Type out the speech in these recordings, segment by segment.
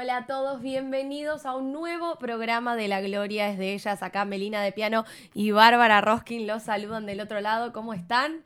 Hola a todos, bienvenidos a un nuevo programa de La Gloria es de ellas. Acá Melina de Piano y Bárbara Roskin los saludan del otro lado. ¿Cómo están?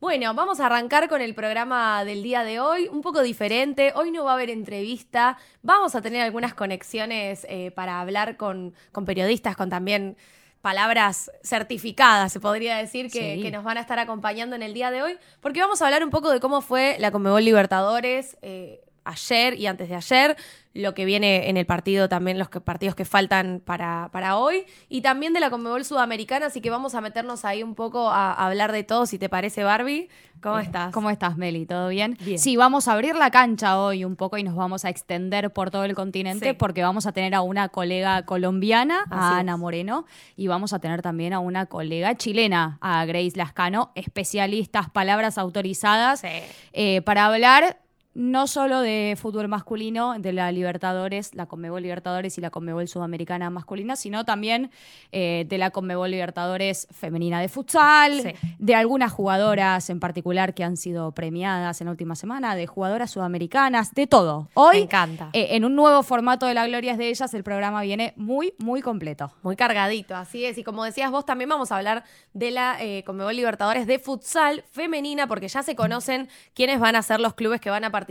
Bueno, vamos a arrancar con el programa del día de hoy, un poco diferente. Hoy no va a haber entrevista, vamos a tener algunas conexiones eh, para hablar con, con periodistas, con también palabras certificadas, se podría decir, que, Sí. que nos van a estar acompañando en el día de hoy, porque vamos a hablar un poco de cómo fue la Conmebol Libertadores eh, ayer y antes de ayer, lo que viene en el partido, también los que- partidos que faltan para, para hoy, y también de la Conmebol Sudamericana, así que vamos a meternos ahí un poco a, a hablar de todo, si te parece, Barbie. ¿Cómo estás? ¿Cómo estás, Meli? ¿Todo bien? Bien. Sí, vamos a abrir la cancha hoy un poco y nos vamos a extender por todo el continente Sí. porque vamos a tener a una colega colombiana, Así a es. Ana Moreno, y vamos a tener también a una colega chilena, a Grace Lascano, especialistas, palabras autorizadas, Sí. eh, para hablar no solo de fútbol masculino, de la Libertadores, la Conmebol Libertadores y la Conmebol Sudamericana masculina, sino también eh, de la Conmebol Libertadores femenina de futsal, Sí. de algunas jugadoras en particular que han sido premiadas en la última semana, de jugadoras sudamericanas, de todo. Hoy, Me encanta. eh, en un nuevo formato de la Gloria es de ellas, el programa viene muy, muy completo. Muy cargadito, así es. Y como decías vos, también vamos a hablar de la eh, Conmebol Libertadores de futsal femenina, porque ya se conocen quiénes van a ser los clubes que van a participar.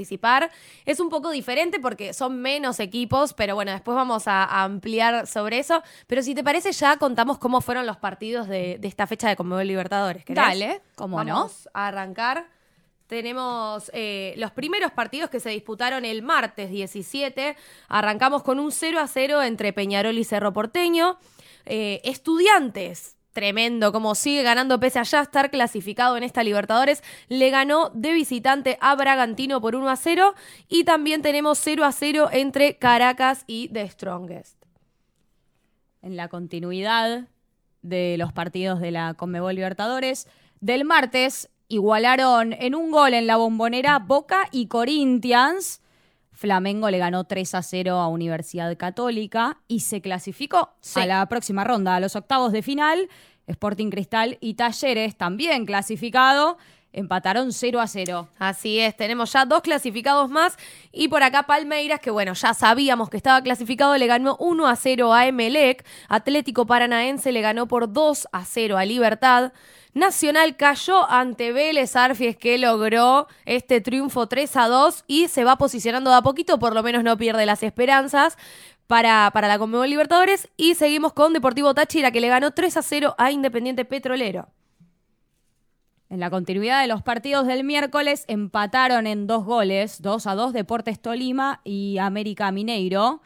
Es un poco diferente porque son menos equipos, pero bueno, después vamos a, a ampliar sobre eso. Pero si te parece, ya contamos cómo fueron los partidos de, de esta fecha de Conmebol Libertadores. ¿querés? Dale, cómo no. Vamos a arrancar. Tenemos eh, los primeros partidos que se disputaron el martes 17. Arrancamos con un 0 a 0 entre Peñarol y Cerro Porteño. Eh, estudiantes, tremendo, como sigue ganando pese a ya estar clasificado en esta Libertadores, le ganó de visitante a Bragantino por 1 a 0. Y también tenemos 0 a 0 entre Caracas y The Strongest. en la continuidad de los partidos de la Conmebol Libertadores. Del martes igualaron en un gol en la bombonera Boca y Corinthians. Flamengo le ganó 3 a 0 a Universidad Católica y se clasificó Sí. a la próxima ronda, a los octavos de final. Sporting Cristal y Talleres, también clasificado, empataron 0 a 0. Así es, tenemos ya dos clasificados más y por acá Palmeiras, que bueno, ya sabíamos que estaba clasificado, le ganó 1 a 0 a Emelec, Atlético Paranaense le ganó por 2 a 0 a Libertad, Nacional cayó ante Vélez Arfies que logró este triunfo 3 a 2 y se va posicionando de a poquito, por lo menos no pierde las esperanzas. Para, para la Conmebol Libertadores y seguimos con Deportivo Táchira que le ganó 3 a 0 a Independiente Petrolero. En la continuidad de los partidos del miércoles empataron en dos goles, 2 a 2 Deportes Tolima y América Mineiro.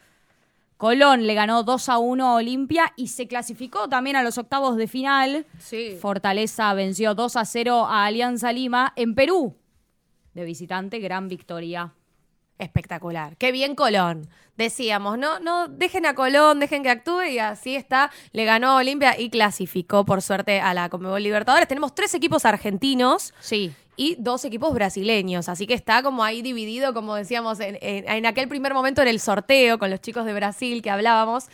Colón le ganó 2 a 1 a Olimpia y se clasificó también a los octavos de final. Sí. Fortaleza venció 2 a 0 a Alianza Lima en Perú. De visitante, gran victoria. Espectacular. Qué bien Colón. Decíamos, no, no, dejen a Colón, dejen que actúe y así está. Le ganó a Olimpia y clasificó, por suerte, a la Conmebol Libertadores. Tenemos tres equipos argentinos Sí. y dos equipos brasileños. Así que está como ahí dividido, como decíamos en, en- en aquel primer momento en el sorteo con los chicos de Brasil que hablábamos,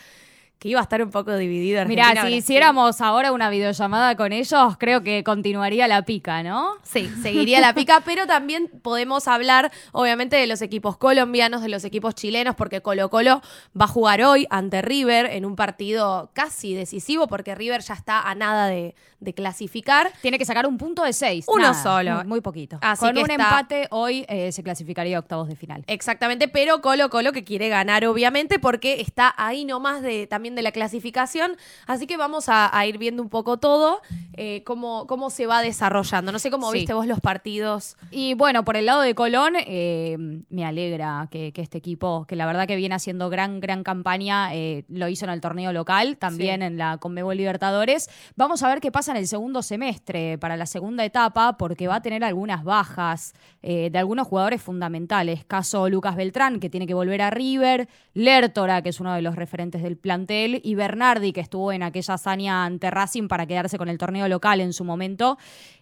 que iba a estar un poco dividido. Mirá, Argentina, si Brasil. hiciéramos ahora una videollamada con ellos, creo que continuaría la pica, ¿no? Sí, seguiría la pica, pero también podemos hablar, obviamente, de los equipos colombianos, de los equipos chilenos, porque Colo Colo va a jugar hoy ante River en un partido casi decisivo, porque River ya está a nada de, de clasificar. Tiene que sacar un punto de seis. Uno Nada, solo. Muy, muy poquito. Así Con que un está- empate hoy eh, se clasificaría a octavos de final. Exactamente, pero Colo Colo que quiere ganar, obviamente, porque está ahí nomás de, también de la clasificación. Así que vamos a, a ir viendo un poco todo, eh, cómo, cómo se va desarrollando. No sé cómo Sí. viste vos los partidos. Y bueno, por el lado de Colón, eh, me alegra que, que este equipo, que la verdad que viene haciendo gran, gran campaña, eh, lo hizo en el torneo local, también Sí. en la Conmebol Libertadores. Vamos a ver qué pasa en el segundo semestre, para la segunda etapa, porque va a tener algunas bajas de algunos jugadores fundamentales. Caso Lucas Beltrán, que tiene que volver a River, Lertora, que es uno de los referentes del plantel, y Bernardi, que estuvo en aquella hazaña ante Racing para quedarse con el torneo local en su momento.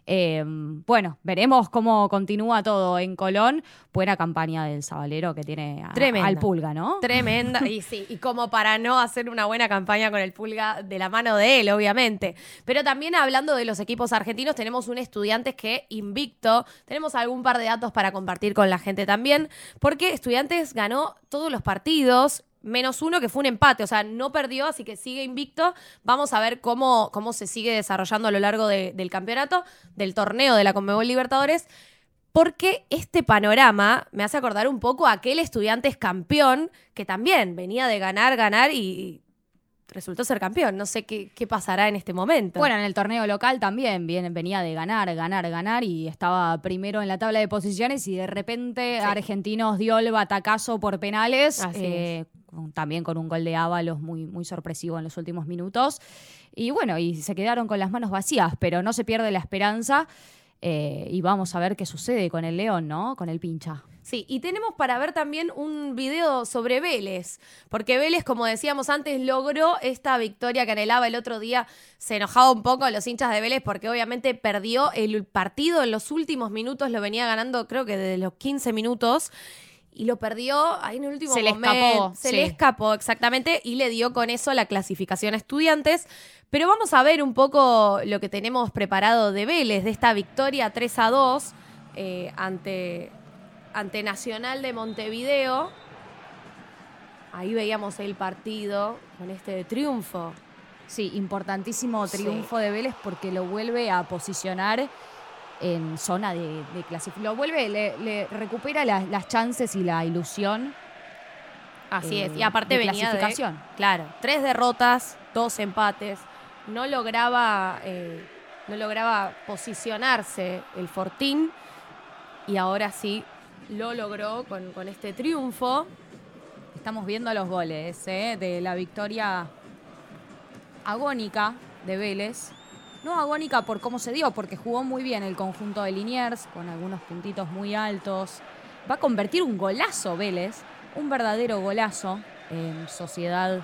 Eh, bueno, veremos cómo continúa todo en Colón. Buena campaña del Sabalero que tiene a- Tremenda. al Pulga, ¿no? Tremenda. Y sí, y como para no hacer una buena campaña con el pulga de la mano de él, obviamente. Pero también hablando de los equipos argentinos, tenemos un estudiantes que invicto, tenemos algún par de datos para compartir con la gente también, porque Estudiantes ganó todos los partidos, menos uno que fue un empate, o sea, no perdió, así que sigue invicto. Vamos a ver cómo, cómo se sigue desarrollando a lo largo de- del campeonato, del torneo de la Conmebol Libertadores, porque este panorama me hace acordar un poco a aquel Estudiantes campeón que también venía de ganar, ganar y resultó ser campeón. No sé qué, qué pasará en este momento. Bueno, en el torneo local también bien- venía de ganar, ganar, ganar y estaba primero en la tabla de posiciones y de repente Sí. Argentinos dio el batacazo por penales, Así eh, también con un gol de Ábalos muy, muy sorpresivo en los últimos minutos. Y bueno, y se quedaron con las manos vacías, pero no se pierde la esperanza eh, y vamos a ver qué sucede con el León, ¿no? Con el pincha. Sí, y tenemos para ver también un video sobre Vélez, porque Vélez, como decíamos antes, logró esta victoria que anhelaba el otro día. Se enojaba un poco a los hinchas de Vélez porque obviamente perdió el partido en los últimos minutos, lo venía ganando creo que desde los 15 minutos. Y lo perdió ahí en el último Se le momento. escapó, Se sí. le escapó, exactamente, y le dio con eso la clasificación a estudiantes. Pero vamos a ver un poco lo que tenemos preparado de Vélez, de esta victoria 3 a 2 eh, ante, ante Nacional de Montevideo. Ahí veíamos el partido con este triunfo. Sí, importantísimo Sí. triunfo de Vélez porque lo vuelve a posicionar en zona de, de clasificación. Lo vuelve, le, le recupera la- las chances y la ilusión. Así eh, es. Y aparte de venía de, clasificación. claro, tres derrotas, dos empates. No lograba, eh, no lograba posicionarse el Fortín y ahora sí lo logró con, con este triunfo. Estamos viendo los goles eh, de la victoria agónica de Vélez. No agónica por cómo se dio, porque jugó muy bien el conjunto de Liniers, con algunos puntitos muy altos. Va a convertir un golazo Vélez, un verdadero golazo en sociedad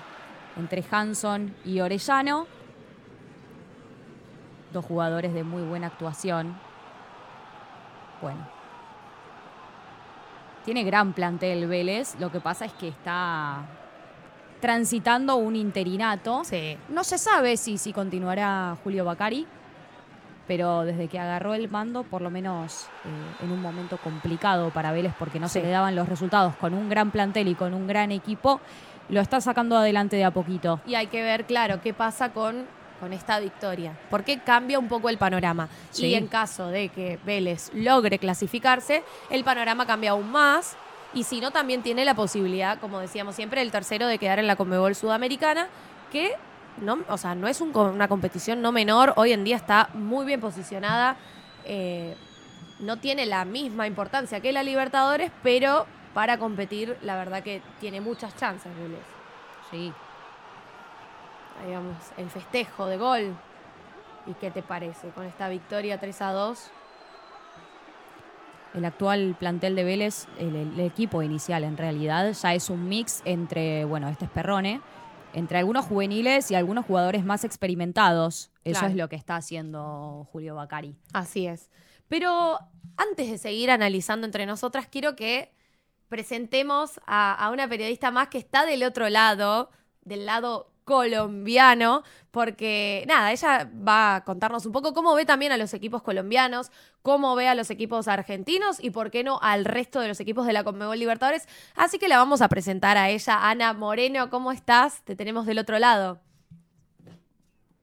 entre Hanson y Orellano. Dos jugadores de muy buena actuación. Bueno. Tiene gran plantel Vélez, lo que pasa es que está transitando un interinato. Sí. No se sabe si, si continuará Julio Bacari, pero desde que agarró el mando, por lo menos eh, en un momento complicado para Vélez, porque no se le daban los resultados con un gran plantel y con un gran equipo, lo está sacando adelante de a poquito. Y hay que ver, claro, qué pasa con, con esta victoria. Porque cambia un poco el panorama. Sí. Y en caso de que Vélez logre clasificarse, el panorama cambia aún más. Y si no, también tiene la posibilidad, como decíamos siempre, el tercero de quedar en la Conmebol Sudamericana, que no, o sea, no es un una competición no menor. Hoy en día está muy bien posicionada. eh, no tiene la misma importancia que la Libertadores, pero para competir, la verdad que tiene muchas chances, Vélez. Sí. Ahí vamos, el festejo de gol. ¿Y qué te parece con esta victoria 3 a 2? El actual plantel de Vélez, el, el equipo inicial en realidad, ya es un mix entre, bueno, este es Perrone, entre algunos juveniles y algunos jugadores más experimentados. Eso Claro. es lo que está haciendo Julio Bacari. Así es. Pero antes de seguir analizando entre nosotras, quiero que presentemos a, a una periodista más que está del otro lado, del lado colombiano, porque nada, ella va a contarnos un poco cómo ve también a los equipos colombianos, cómo ve a los equipos argentinos y por qué no al resto de los equipos de la Conmebol Libertadores. Así que la vamos a presentar a ella, Ana Moreno, ¿cómo estás? Te tenemos del otro lado.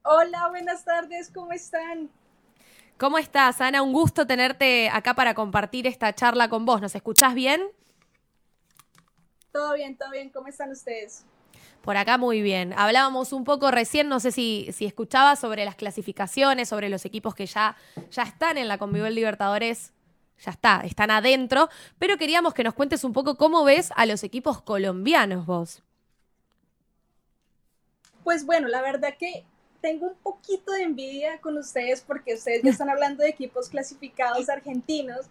Hola, buenas tardes, ¿cómo están? ¿Cómo estás, Ana? Un gusto tenerte acá para compartir esta charla con vos. ¿Nos escuchás bien? Todo bien, todo bien, ¿cómo están ustedes? Por acá muy bien. Hablábamos un poco recién, no sé si, si escuchabas sobre las clasificaciones, sobre los equipos que ya, ya están en la Conmebol Libertadores. Ya está, están adentro. Pero queríamos que nos cuentes un poco cómo ves a los equipos colombianos vos. Pues bueno, la verdad que tengo un poquito de envidia con ustedes porque ustedes ya están hablando de equipos clasificados argentinos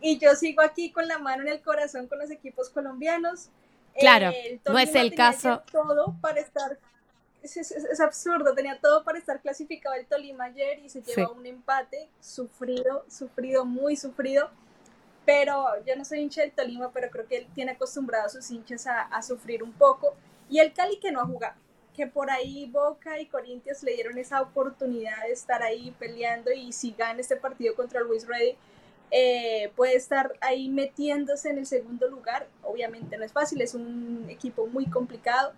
y yo sigo aquí con la mano en el corazón con los equipos colombianos. Claro, el no es el caso. todo para estar es, es- es absurdo, tenía todo para estar clasificado el Tolima ayer y se Sí. lleva un empate sufrido, sufrido, muy sufrido. Pero yo no soy hincha del Tolima, pero creo que él tiene acostumbrado a sus hinchas a, a sufrir un poco. Y el Cali que no ha jugado, que por ahí Boca y Corinthians le dieron esa oportunidad de estar ahí peleando y si gana este partido contra el Luis Ready, eh, puede estar ahí metiéndose en el segundo lugar. Obviamente no es fácil, es un equipo muy complicado,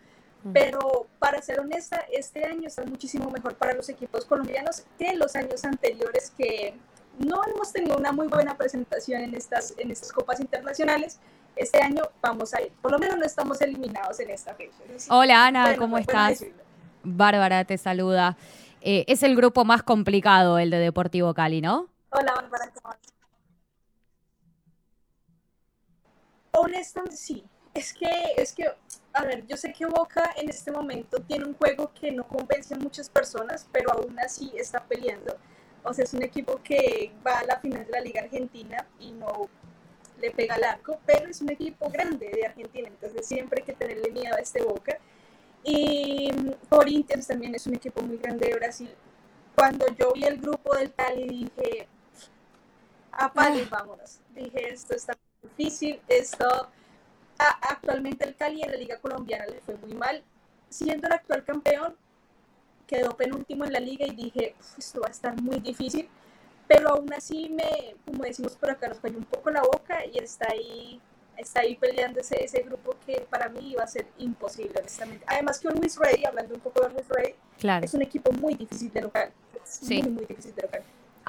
mm. pero para ser honesta, este año está muchísimo mejor para los equipos colombianos que los años anteriores que no hemos tenido una muy buena presentación en estas, en estas copas internacionales. Este año vamos a ir, por lo menos no estamos eliminados en esta fecha. Hola Ana, ¿cómo estás? Bárbara te saluda. Eh, es el grupo más complicado, el de Deportivo Cali, ¿no? Hola Bárbara, ¿cómo estás? Honestamente, sí. Es que, es que, a ver, yo sé que Boca en este momento tiene un juego que no convence a muchas personas, pero aún así está peleando. O sea, es un equipo que va a la final de la Liga Argentina y no le pega al arco, pero es un equipo grande de Argentina, entonces siempre hay que tenerle miedo a este Boca. Y Corinthians también es un equipo muy grande de Brasil. Cuando yo vi el grupo del Cali dije, apague, ah. vámonos. Dije, esto está difícil, esto... actualmente el Cali en la Liga Colombiana le fue muy mal. Siendo el actual campeón, quedó penúltimo en la liga y dije, esto va a estar muy difícil. Pero aún así me, como decimos por acá, nos cayó un poco la boca y está ahí está ahí peleando ese, ese grupo que para mí iba a ser imposible, honestamente. Además que un Luis Rey, hablando un poco de Luis Rey, es un equipo muy difícil de local. sí. muy, muy difícil de local.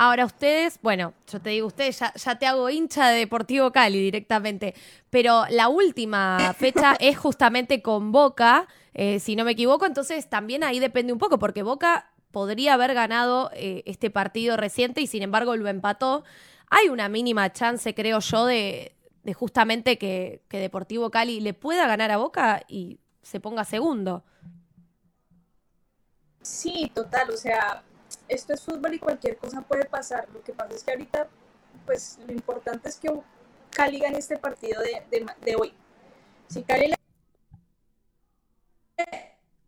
Ahora ustedes, bueno, yo te digo ustedes, ya, ya, te hago hincha de Deportivo Cali directamente, pero la última fecha es justamente con Boca, eh, si no me equivoco, entonces también ahí depende un poco, porque Boca podría haber ganado eh, este partido reciente y sin embargo lo empató. Hay una mínima chance, creo yo, de, de justamente que, que Deportivo Cali le pueda ganar a Boca y se ponga segundo. Sí, total, o sea, esto es fútbol y cualquier cosa puede pasar. Lo que pasa es que ahorita, pues lo importante es que Cali gane este partido de, hoy. Si Cali la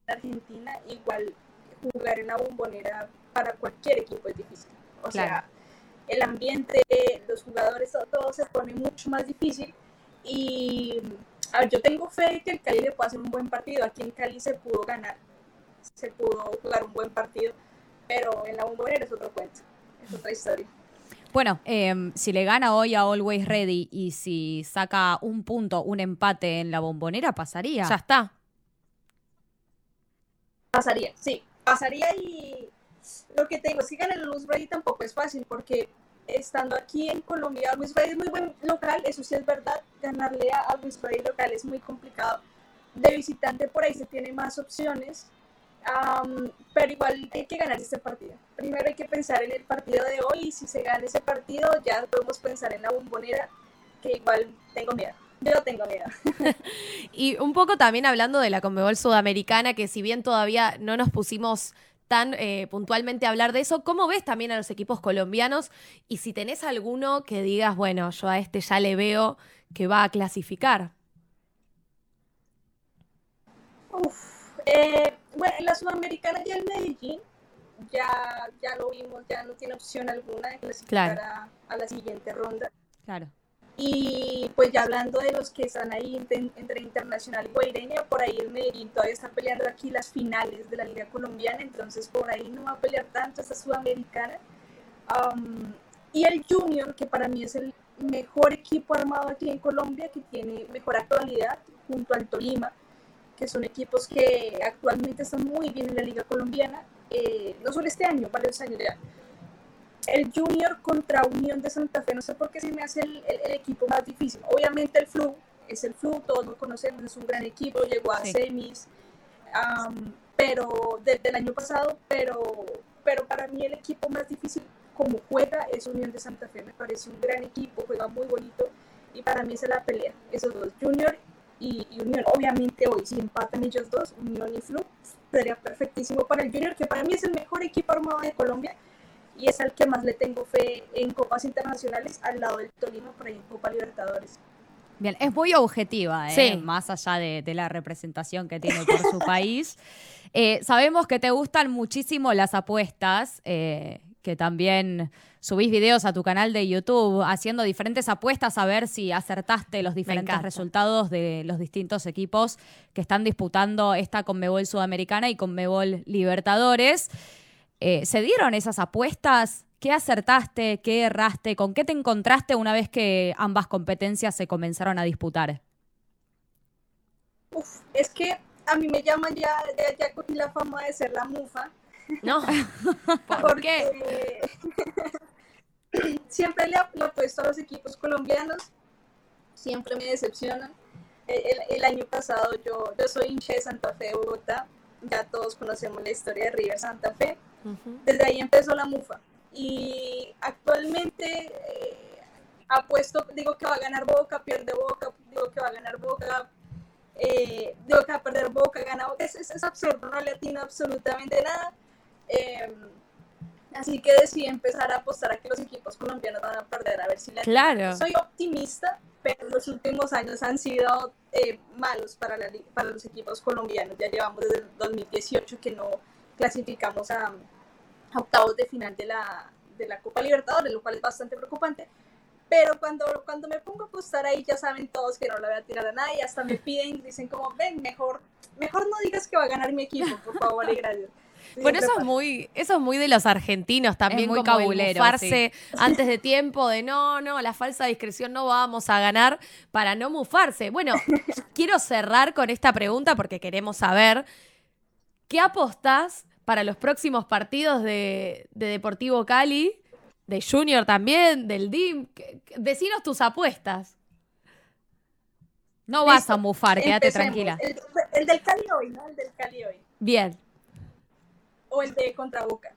Argentina, igual jugar en la bombonera para cualquier equipo es difícil. O sea, el ambiente, los jugadores, todo, se pone mucho más difícil. Y yo tengo fe de que el Cali le pueda hacer un buen partido. Aquí en Cali se pudo ganar, se pudo jugar un buen partido, pero en la bombonera es otro cuento, es otra historia. Bueno, em, si le gana hoy a Always Ready y si saca un punto, un empate en la bombonera, pasaría. Ya está. Pasaría, sí. Pasaría y lo que tengo es que ganar el Luz Ready tampoco es fácil porque estando aquí en Colombia, Luis Ready es muy buen local, eso sí es verdad, ganarle a Luis Ready local es muy complicado. De visitante por ahí se tiene más opciones, pero igual hay que ganar este partido. Primero hay que pensar en el partido de hoy y si se gana ese partido ya podemos pensar en la bombonera, que igual tengo miedo. Yo tengo miedo. y un poco también hablando de la Conmebol Sudamericana, que si bien todavía no nos pusimos tan eh, puntualmente hablar de eso. ¿Cómo ves también a los equipos colombianos? Y si tenés alguno que digas, bueno, yo a este ya le veo que va a clasificar. Uf, eh, bueno, en la Sudamericana ya el Medellín, ya, ya lo vimos, ya no tiene opción alguna de clasificar a, a la siguiente ronda. Claro. Y pues ya hablando de los que están ahí entre, Internacional y Guaireña, por ahí el Medellín todavía está peleando aquí las finales de la Liga Colombiana, entonces por ahí no va a pelear tanto esta Sudamericana. y el Junior, que para mí es el mejor equipo armado aquí en Colombia, que tiene mejor actualidad junto al Tolima, que son equipos que actualmente están muy bien en la Liga Colombiana, eh, no solo este año, varios años ya. El Junior contra Unión de Santa Fe, no sé por qué se me hace el, equipo más difícil. Obviamente el Flu es el Flu, todos lo conocemos, es un gran equipo, llegó a semis, pero desde el año pasado, pero, pero para mí el equipo más difícil como juega es Unión de Santa Fe, me parece un gran equipo, juega muy bonito y para mí es la pelea, esos dos, Junior y, y Unión. Obviamente hoy si empatan ellos dos, Unión y Flu, sería perfectísimo para el Junior, que para mí es el mejor equipo armado de Colombia y es al que más le tengo fe en copas internacionales al lado del Tolima por ahí en Copa Libertadores. Bien, es muy objetiva, ¿eh? más allá de, la representación que tiene por su país. Eh, sabemos que te gustan muchísimo las apuestas, eh, que también subís videos a tu canal de YouTube haciendo diferentes apuestas a ver si acertaste los diferentes resultados de los distintos equipos que están disputando esta Conmebol Sudamericana y Conmebol Libertadores. Eh, ¿Se dieron esas apuestas? ¿Qué acertaste? ¿Qué erraste? ¿Con qué te encontraste una vez que ambas competencias se comenzaron a disputar? Uf, es que a mí me llaman ya, ya, ya cogí la fama de ser la mufa. No. ¿Por qué? siempre le, apuesto a los equipos colombianos, siempre me decepcionan. El, año pasado yo, yo soy hincha de Santa Fe de Bogotá, ya todos conocemos la historia de River Santa Fe. Desde ahí empezó la mufa. Y actualmente eh, apuesto, digo que va a ganar Boca, pierde Boca, digo que va a ganar Boca, eh, digo que va a perder Boca, gana Boca. Es, es, es absurdo, no le atino absolutamente nada. Eh, así que decidí empezar a apostar a que los equipos colombianos van a perder, a ver si atino. Claro. Soy optimista, pero los últimos años han sido eh, malos para, la para los equipos colombianos. Ya llevamos desde el 2018 que no clasificamos a, a octavos de final de la, de la Copa Libertadores, lo cual es bastante preocupante. Pero cuando, cuando me pongo a apostar ahí, ya saben todos que no le voy a tirar a nadie, hasta me piden, dicen como, ven, mejor, mejor no digas que va a ganar mi equipo, por favor, y gracias. Bueno, eso es muy, eso es muy de los argentinos también, muy como cabulero, antes de tiempo, de no, no, la falsa discreción no vamos a ganar para no mufarse. Bueno, quiero cerrar con esta pregunta porque queremos saber qué apostas para los próximos partidos de, de Deportivo Cali, de Junior también, del DIM. Decinos tus apuestas. No vas a mufar, quédate empecemos. tranquila. El, el del Cali hoy, ¿no? El del Cali hoy. Bien, O el de contra Boca.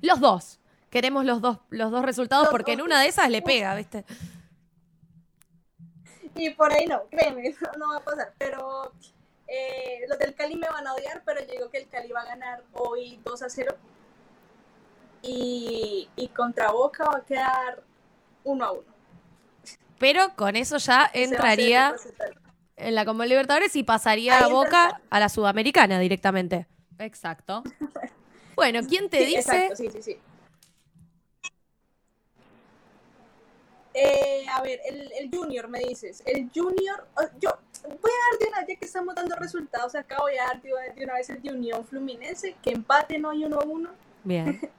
los dos. Queremos los dos, los dos resultados Los porque en dos. una de esas le pega, ¿viste? Y por ahí no, créeme, no, va a pasar. Pero eh, los del Cali me van a odiar, pero yo digo que el Cali va a ganar hoy 2 a 0. Y, y contra Boca va a quedar 1 a 1. Pero con eso ya entraría en la Copa Libertadores y pasaría a Boca a la Sudamericana directamente. Exacto. Bueno, ¿quién te dice? Exacto, sí, sí, sí. Eh, a ver, el, el Junior, me dices. El Junior, oh, yo voy a dar de una, ya que estamos dando resultados acá, voy a dar de una, vez el Unión Fluminense, que empate hoy 1 a 1. Bien.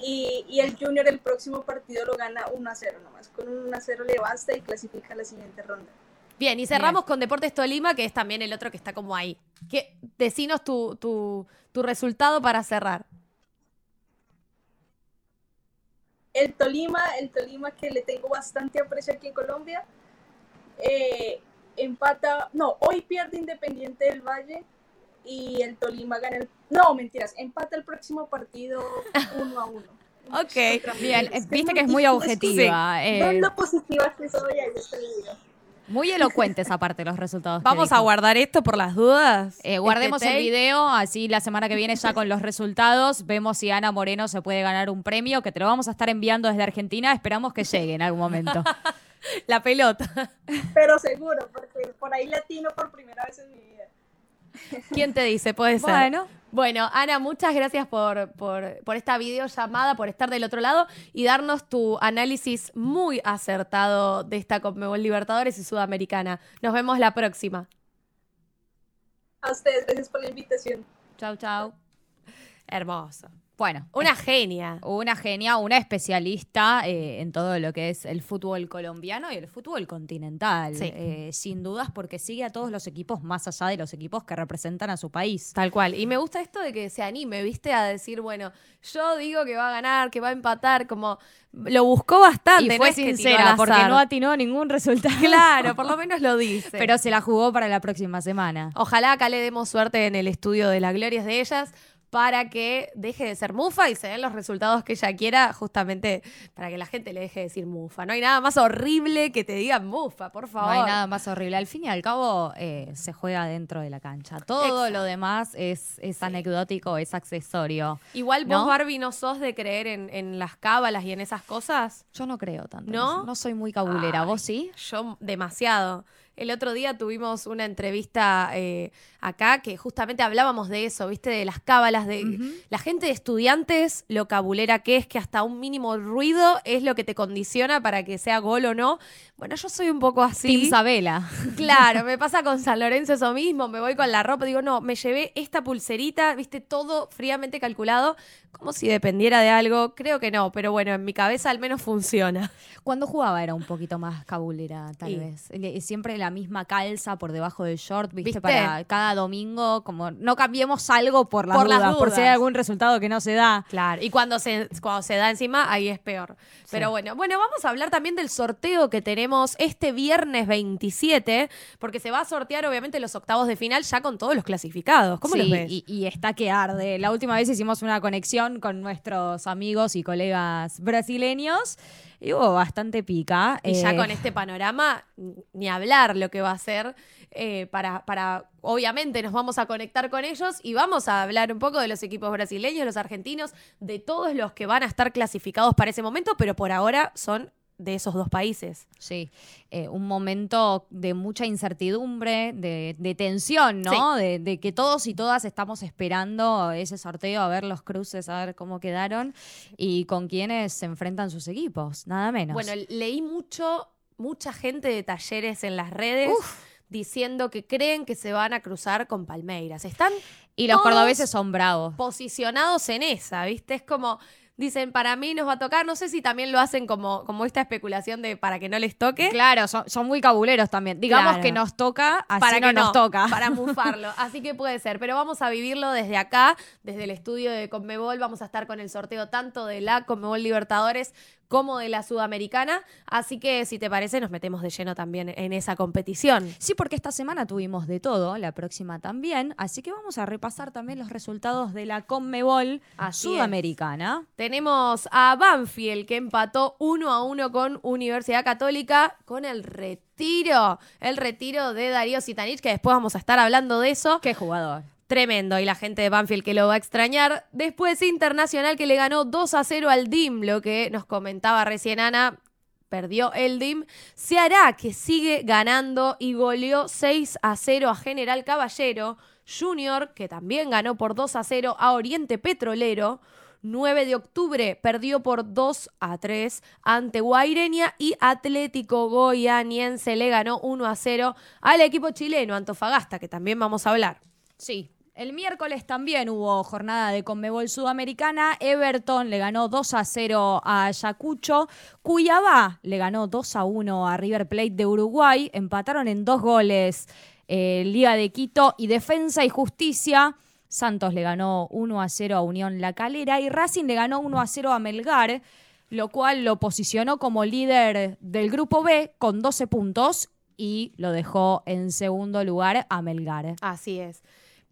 Y, y el Junior el próximo partido lo gana 1 a 0 nomás. Con un 1 a 0 le basta y clasifica a la siguiente ronda. Bien, y cerramos con Deportes Tolima, que es también el otro que está como ahí. ¿Qué, decinos tu, tu, tu resultado para cerrar. El Tolima, el Tolima que le tengo bastante aprecio aquí en Colombia, eh, empata, no, hoy pierde Independiente del Valle y el Tolima gana el, no, mentiras, empata el próximo partido 1 a 1. Ok, Bien, viste que es muy objetiva. eh, Ven lo positiva que soy, ahí. Muy elocuentes aparte los resultados. Vamos a guardar esto por las dudas. Eh, guardemos Este el video, así la semana que viene ya con los resultados vemos si Ana Moreno se puede ganar un premio que te lo vamos a estar enviando desde Argentina. Esperamos que llegue en algún momento. La pelota. Pero seguro, porque por ahí latino por primera vez en mi vida. ¿Quién te dice? Puede ser. Bueno. Bueno, Ana, muchas gracias por, por, por esta videollamada, por estar del otro lado y darnos tu análisis muy acertado de esta Conmebol Libertadores y Sudamericana. Nos vemos la próxima. A ustedes, gracias por la invitación. chau, chau. Hermoso. Bueno, Una genia. una genia, una especialista eh, en todo lo que es el fútbol colombiano y el fútbol continental, Sí. eh, sin dudas, porque sigue a todos los equipos más allá de los equipos que representan a su país. Tal cual. Y me gusta esto de que se anime, ¿viste? A decir, bueno, yo digo que va a ganar, que va a empatar, como lo buscó bastante. Y no fue es que tiró sincera, porque no atinó ningún resultado. Claro, por lo menos lo dice. Pero se la jugó para la próxima semana. Ojalá acá le demos suerte en el estudio de las glorias de ellas para que deje de ser mufa y se den los resultados que ella quiera, justamente para que la gente le deje de decir mufa. No hay nada más horrible que te digan mufa, por No favor. hay nada más horrible. Al fin y al cabo, eh, se juega dentro de la cancha. Todo Exacto. lo demás es, es anecdótico, es accesorio. Igual vos, ¿No? Barbie, ¿no sos de creer en, en las cábalas y en esas cosas? Yo no creo tanto. ¿No? No soy muy cabulera. Ay, ¿Vos sí? Yo demasiado. El otro día tuvimos una entrevista eh, acá que justamente hablábamos de eso, ¿viste? De las cábalas, de la gente de estudiantes, lo cabulera que es, que hasta un mínimo ruido es lo que te condiciona para que sea gol o no. Bueno, yo soy un poco así. Team Isabela. Claro, me pasa con San Lorenzo eso mismo, me voy con la ropa, digo, no, me llevé esta pulserita, viste, todo fríamente calculado. Como si dependiera de algo. Creo que no, pero bueno, en mi cabeza al menos funciona. Cuando jugaba era un poquito más cabulera, tal vez. Eh, Siempre la misma calza por debajo del short, ¿viste? ¿Viste? Para cada domingo, como no cambiemos algo por las, Por las dudas, por si hay algún resultado que no se da. Claro, y cuando se, cuando se da encima, ahí es peor. Pero bueno, bueno, vamos a hablar también del sorteo que tenemos este viernes 27, porque se va a sortear obviamente los octavos de final ya con todos los clasificados. ¿Cómo Sí, los ves? Y, y está que arde. La última vez hicimos una conexión con nuestros amigos y colegas brasileños y hubo bastante pica. Y ya Eh, con este panorama, ni hablar lo que va a ser eh, para, para, obviamente nos vamos a conectar con ellos y vamos a hablar un poco de los equipos brasileños, los argentinos, de todos los que van a estar clasificados para ese momento, pero por ahora son de esos dos países. Sí, eh, un momento de mucha incertidumbre, de, de tensión, ¿no? De, de que todos y todas estamos esperando ese sorteo, a ver los cruces, a ver cómo quedaron y con quiénes se enfrentan sus equipos, nada menos. Bueno, leí mucho, mucha gente de talleres en las redes diciendo que creen que se van a cruzar con Palmeiras. Están y los cordobeses son bravos. posicionados en esa, ¿viste? Es como, dicen, para mí nos va a tocar, no sé si también lo hacen como, como esta especulación de para que no les toque. Claro, son, son muy cabuleros también. Digamos Claro. que nos toca, así para no que nos toca. Para mufarlo. Así que puede ser. Pero vamos a vivirlo desde acá, desde el estudio de Conmebol. Vamos a estar con el sorteo tanto de la Conmebol Libertadores como de la Sudamericana. Así que, si te parece, nos metemos de lleno también en esa competición. Sí, porque esta semana tuvimos de todo, la próxima también, así que vamos a repasar también los resultados de la Conmebol Así Sudamericana. Tenemos a Banfield que empató uno a uno con Universidad Católica con el retiro, el retiro de Darío Sitanich, que después vamos a estar hablando de eso. Qué jugador. Tremendo, y la gente de Banfield que lo va a extrañar. Después Internacional que le ganó 2 a 0 al DIM, lo que nos comentaba recién Ana, perdió el DIM. Se hará que sigue ganando y goleó 6 a 0 a General Caballero. Junior, que también ganó por 2 a 0 a Oriente Petrolero. 9 de octubre perdió por 2 a 3 ante Guaireña y Atlético Goianiense le ganó 1 a 0 al equipo chileno Antofagasta, que también vamos a hablar. Sí. El miércoles también hubo jornada de Conmebol Sudamericana. Everton le ganó 2 a 0 a Ayacucho. Cuyabá le ganó 2 a 1 a River Plate de Uruguay. Empataron en dos goles eh, Liga de Quito y Defensa y Justicia. Santos le ganó 1 a 0 a Unión La Calera y Racing le ganó 1 a 0 a Melgar, lo cual lo posicionó como líder del grupo B con 12 puntos y lo dejó en segundo lugar a Melgar. Así es.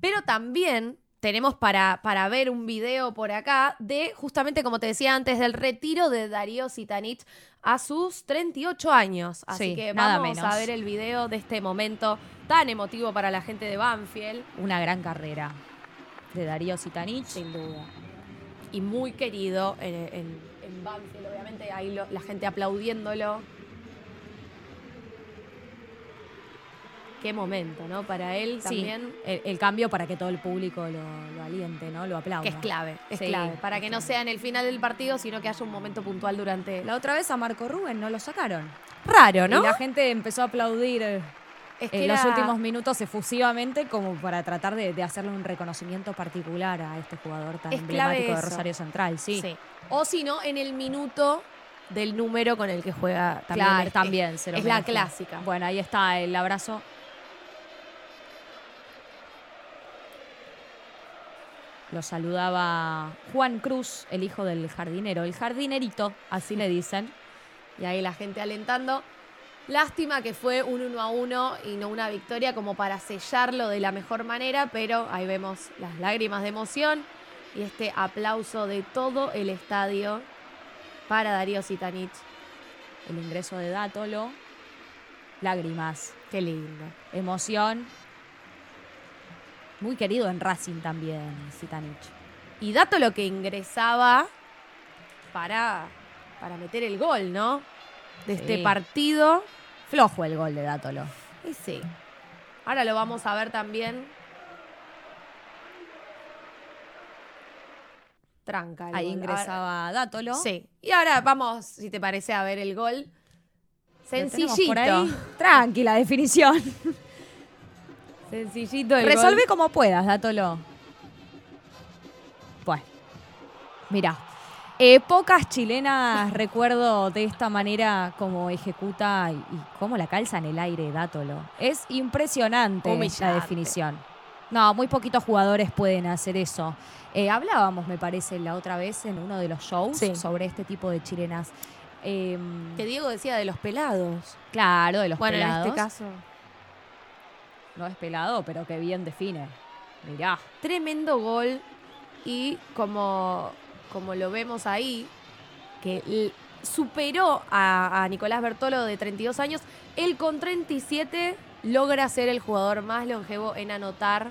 Pero también tenemos para, para ver un video por acá de, justamente como te decía antes, del retiro de Darío Sitanich a sus 38 años. Así Sí, que vamos a ver el video de este momento tan emotivo para la gente de Banfield. Una gran carrera de Darío Sitanich. Sin duda. Y muy querido en, en- en Banfield, obviamente, ahí lo- la gente aplaudiéndolo. Qué momento, ¿no? Para él Sí, también. el, el cambio para que todo el público lo, lo aliente, ¿no? Lo aplauda. Que es clave, es Sí, clave. Para que no sea en el final del partido, sino que haya un momento puntual durante. La otra vez a Marco Rubén no lo sacaron. Raro, ¿no? Y la gente empezó a aplaudir eh, Es en los últimos minutos efusivamente como para tratar de, de hacerle un reconocimiento particular a este jugador tan Es emblemático de. Rosario Central. Sí, Sí. O si no, en el minuto del número con el que juega también. claro, es- también Es, se lo es la clásica. Bueno, ahí está el abrazo. Lo saludaba Juan Cruz, el hijo del jardinero, el jardinerito, así le dicen. Y ahí la gente alentando. Lástima que fue un 1 a 1 y no una victoria como para sellarlo de la mejor manera, pero ahí vemos las lágrimas de emoción y este aplauso de todo el estadio para Darío Sitanich. El ingreso de Dátolo, lágrimas, Qué lindo. emoción. Muy querido en Racing también, Zitanich. Y dato lo que ingresaba para, para meter el gol, ¿no? De este partido. Flojo el gol de Dátolo. Y sí. Ahora lo vamos a ver también. Tranca. el Ahí gol. ingresaba Dátolo. Ahora- sí. Y ahora vamos, si te parece, a ver el gol. Sencillito. por ahí. Tranquila definición. Sencillito el Resolve gol. como puedas, Dátolo. Pues. Mira, eh, pocas chilenas recuerdo de esta manera como ejecuta y, y cómo la calza en el aire Dátolo. Es impresionante Humillante. la definición. No, muy poquitos jugadores pueden hacer eso. Eh, hablábamos, me parece, la otra vez en uno de los shows Sí. sobre este tipo de chilenas. Em, Que Diego decía de los pelados. claro, de los bueno, pelados. en este caso. No es pelado, pero que bien define. Mirá. Tremendo gol. Y como, como lo vemos ahí, que superó a, Nicolás Bertolo de 32 años, él con 37 logra ser el jugador más longevo en anotar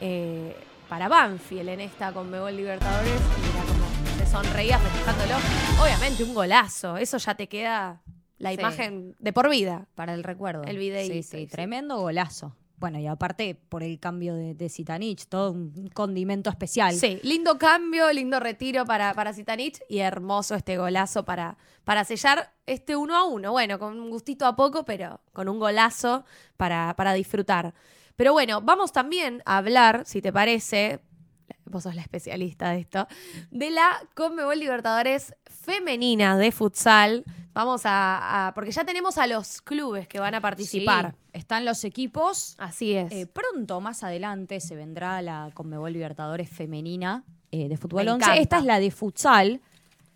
eh, para Banfield en esta Conmebol Libertadores. Y cómo se sonreía festejándolo. Obviamente un golazo, eso ya te queda la imagen de por vida. Para el recuerdo. El videíto, Sí, sí, sí. tremendo golazo. Bueno, y aparte por el cambio de, de Zitanich, todo un condimento especial. Sí, lindo cambio, lindo retiro para, para Zitanich y hermoso este golazo para, para sellar este uno a uno. Bueno, con un gustito a poco, pero con un golazo para, para disfrutar. Pero bueno, vamos también a hablar, si te parece, vos sos la especialista de esto, de la Conmebol Libertadores femenina de futsal. Vamos a, a- porque ya tenemos a los clubes que van a participar. Sí, están los equipos. Así es. Eh, pronto, más adelante, se vendrá la Conmebol Libertadores femenina eh, de fútbol Me 11. encanta. Esta es la de futsal.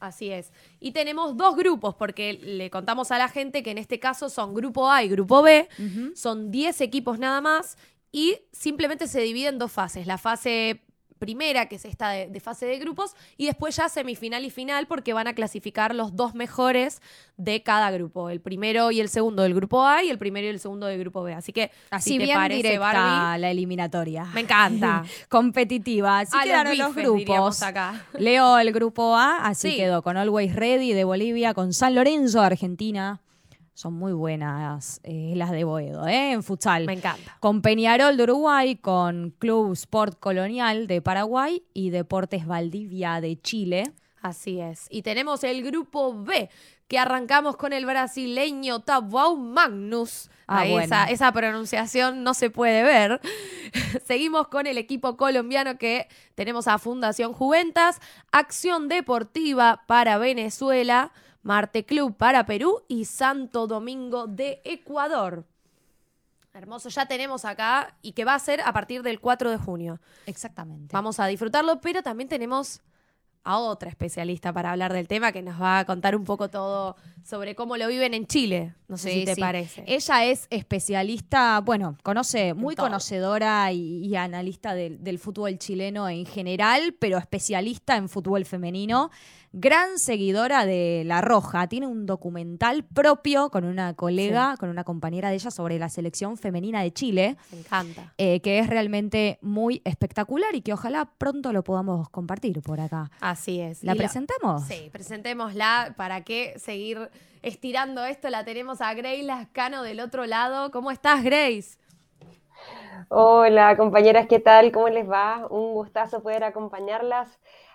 Así es. Y tenemos dos grupos, porque le contamos a la gente que en este caso son grupo A y grupo B. Son 10 equipos nada más y simplemente se divide en dos fases. La fase primera, que es esta de, de fase de grupos, y después ya semifinal y final, porque van a clasificar los dos mejores de cada grupo. El primero y el segundo del grupo A y el primero y el segundo del grupo B. Así que, Así si te bien parece, directa Barbie, la eliminatoria. me encanta. Competitiva. Así A quedaron los, bifes, grupos. acá. Leo el grupo A, así Sí. quedó con Always Ready de Bolivia, con San Lorenzo de Argentina. Son muy buenas eh, las de Boedo, ¿eh? En futsal. Me encanta. Con Peñarol de Uruguay, con Club Sport Colonial de Paraguay y Deportes Valdivia de Chile. Así es. Y tenemos el grupo B, que arrancamos con el brasileño Tabuau Magnus. Ah, Ahí bueno. esa, esa pronunciación no se puede ver. Seguimos con el equipo colombiano que tenemos a Fundación Juventas, Acción Deportiva para Venezuela, Marte Club para Perú y Santo Domingo de Ecuador. Hermoso, ya tenemos acá y que va a ser a partir del 4 de junio. Exactamente. Vamos a disfrutarlo, pero también tenemos a otra especialista para hablar del tema que nos va a contar un poco todo sobre cómo lo viven en Chile. No sé Sí, si te sí. parece. Ella es especialista, bueno, conoce, muy todo. conocedora y, y analista del, del fútbol chileno en general, pero especialista en fútbol femenino. Gran seguidora de La Roja. Tiene un documental propio con una colega, con una compañera de ella sobre la selección femenina de Chile. Me encanta. eh, que es realmente muy espectacular y que ojalá pronto lo podamos compartir por acá. Así es. ¿La Y presentamos? Sí, presentémosla. ¿Para qué seguir estirando esto? La tenemos a Grace Lascano del otro lado. ¿Cómo estás, Grace? Hola, compañeras, ¿qué tal? ¿Cómo les va? Un gustazo poder acompañarlas.